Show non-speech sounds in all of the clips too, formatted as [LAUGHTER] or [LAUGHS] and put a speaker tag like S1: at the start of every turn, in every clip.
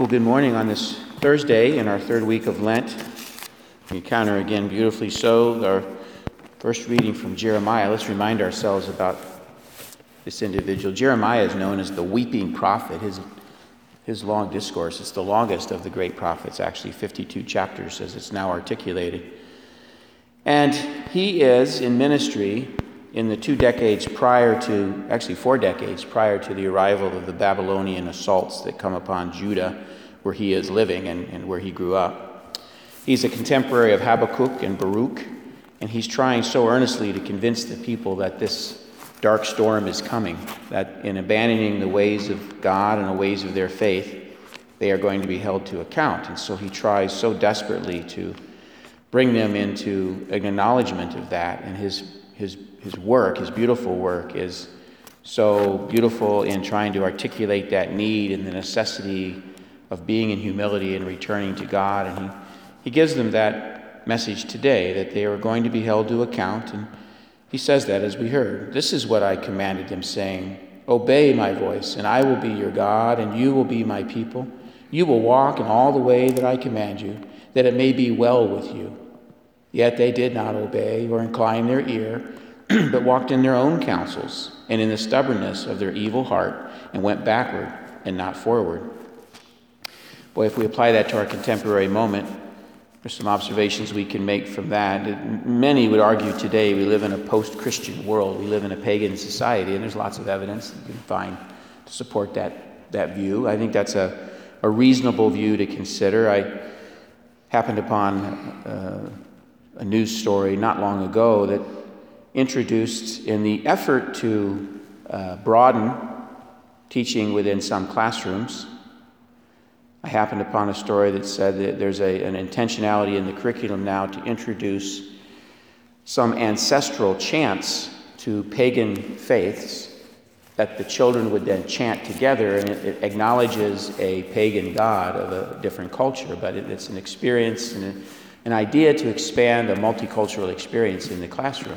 S1: Well, good morning on this Thursday in our third week of Lent. We encounter again, beautifully so, our first reading from Jeremiah. Let's remind ourselves about this individual. Jeremiah is known as the weeping prophet. His, his long discourse, it's the longest of the great prophets, actually 52 chapters as it's now articulated. And he is in ministry in the two decades prior to, actually four decades prior to the arrival of the Babylonian assaults that come upon Judah, where he is living and, and where he grew up. He's a contemporary of Habakkuk and Baruch, and he's trying so earnestly to convince the people that this dark storm is coming, that in abandoning the ways of God and the ways of their faith, they are going to be held to account. And so he tries so desperately to bring them into an acknowledgement of that, and his his, his work, his beautiful work, is so beautiful in trying to articulate that need and the necessity of being in humility and returning to God. And he, he gives them that message today that they are going to be held to account. And he says that as we heard. This is what I commanded them, saying, Obey my voice, and I will be your God, and you will be my people. You will walk in all the way that I command you, that it may be well with you. Yet they did not obey or incline their ear, [CLEARS THROAT] but walked in their own counsels and in the stubbornness of their evil heart and went backward and not forward. Boy, if we apply that to our contemporary moment, there's some observations we can make from that. Many would argue today we live in a post Christian world, we live in a pagan society, and there's lots of evidence you can find to support that, that view. I think that's a, a reasonable view to consider. I happened upon uh, a news story not long ago that introduced, in the effort to uh, broaden teaching within some classrooms, I happened upon a story that said that there's a, an intentionality in the curriculum now to introduce some ancestral chants to pagan faiths that the children would then chant together, and it, it acknowledges a pagan god of a different culture, but it, it's an experience and an idea to expand a multicultural experience in the classroom.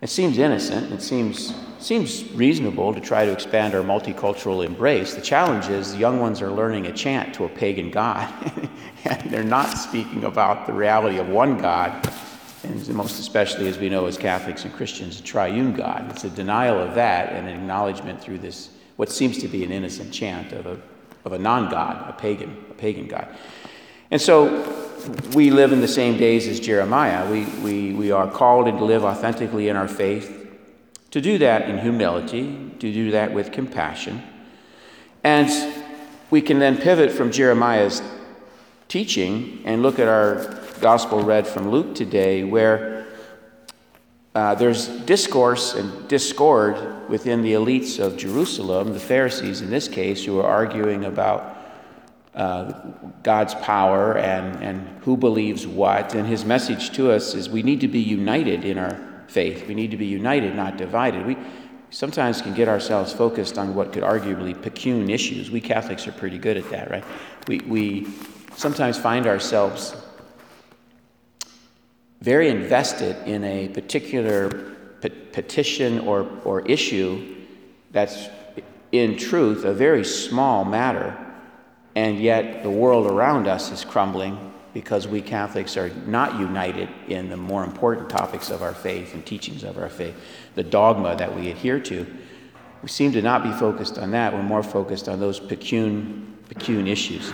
S1: It seems innocent, it seems, seems reasonable to try to expand our multicultural embrace. The challenge is the young ones are learning a chant to a pagan god, [LAUGHS] and they're not speaking about the reality of one God, and most especially, as we know as Catholics and Christians, a triune God. It's a denial of that and an acknowledgement through this, what seems to be an innocent chant of a, of a non God, a pagan, a pagan God. And so we live in the same days as Jeremiah. We, we, we are called to live authentically in our faith, to do that in humility, to do that with compassion. And we can then pivot from Jeremiah's teaching and look at our gospel read from Luke today, where uh, there's discourse and discord within the elites of Jerusalem, the Pharisees in this case, who are arguing about uh, God's power and, and who believes what. And his message to us is we need to be united in our faith. We need to be united, not divided. We sometimes can get ourselves focused on what could arguably pecune issues. We Catholics are pretty good at that, right? We, we sometimes find ourselves very invested in a particular pe- petition or, or issue that's in truth a very small matter and yet the world around us is crumbling because we Catholics are not united in the more important topics of our faith and teachings of our faith, the dogma that we adhere to. We seem to not be focused on that. We're more focused on those pecune, pecune issues.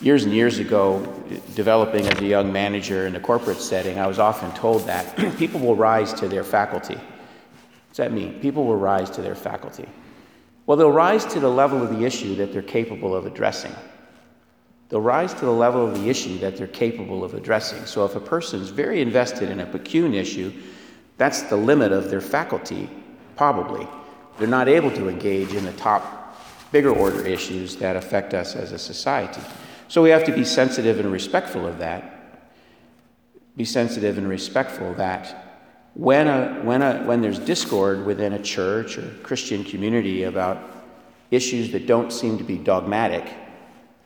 S1: Years and years ago, developing as a young manager in a corporate setting, I was often told that [CLEARS THROAT] people will rise to their faculty. Does that mean? People will rise to their faculty. Well, they'll rise to the level of the issue that they're capable of addressing. They'll rise to the level of the issue that they're capable of addressing. So if a person's very invested in a pecune issue, that's the limit of their faculty, probably. They're not able to engage in the top, bigger order issues that affect us as a society. So we have to be sensitive and respectful of that. Be sensitive and respectful that when, a, when, a, when there's discord within a church or Christian community about issues that don't seem to be dogmatic,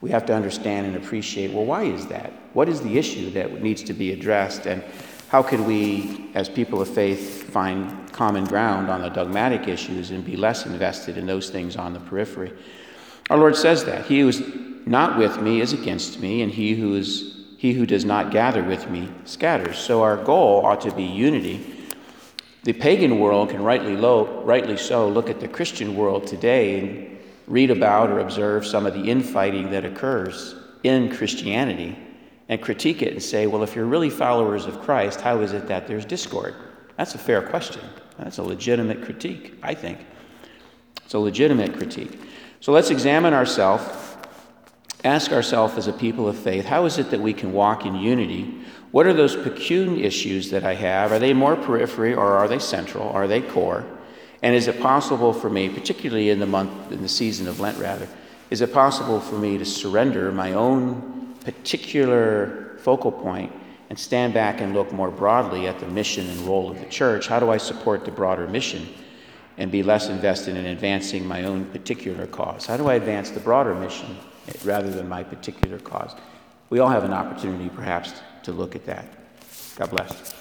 S1: we have to understand and appreciate well, why is that? What is the issue that needs to be addressed? And how can we, as people of faith, find common ground on the dogmatic issues and be less invested in those things on the periphery? Our Lord says that. He who is not with me is against me, and he who is he who does not gather with me scatters. So our goal ought to be unity. The pagan world can rightly, rightly so look at the Christian world today and read about or observe some of the infighting that occurs in Christianity and critique it and say, well, if you're really followers of Christ, how is it that there's discord? That's a fair question. That's a legitimate critique, I think. It's a legitimate critique. So let's examine ourselves, ask ourselves as a people of faith, how is it that we can walk in unity? What are those pecun issues that I have? Are they more periphery or are they central? Are they core? And is it possible for me, particularly in the month, in the season of Lent rather, is it possible for me to surrender my own particular focal point and stand back and look more broadly at the mission and role of the church? How do I support the broader mission and be less invested in advancing my own particular cause? How do I advance the broader mission rather than my particular cause? We all have an opportunity, perhaps, to look at that. God bless.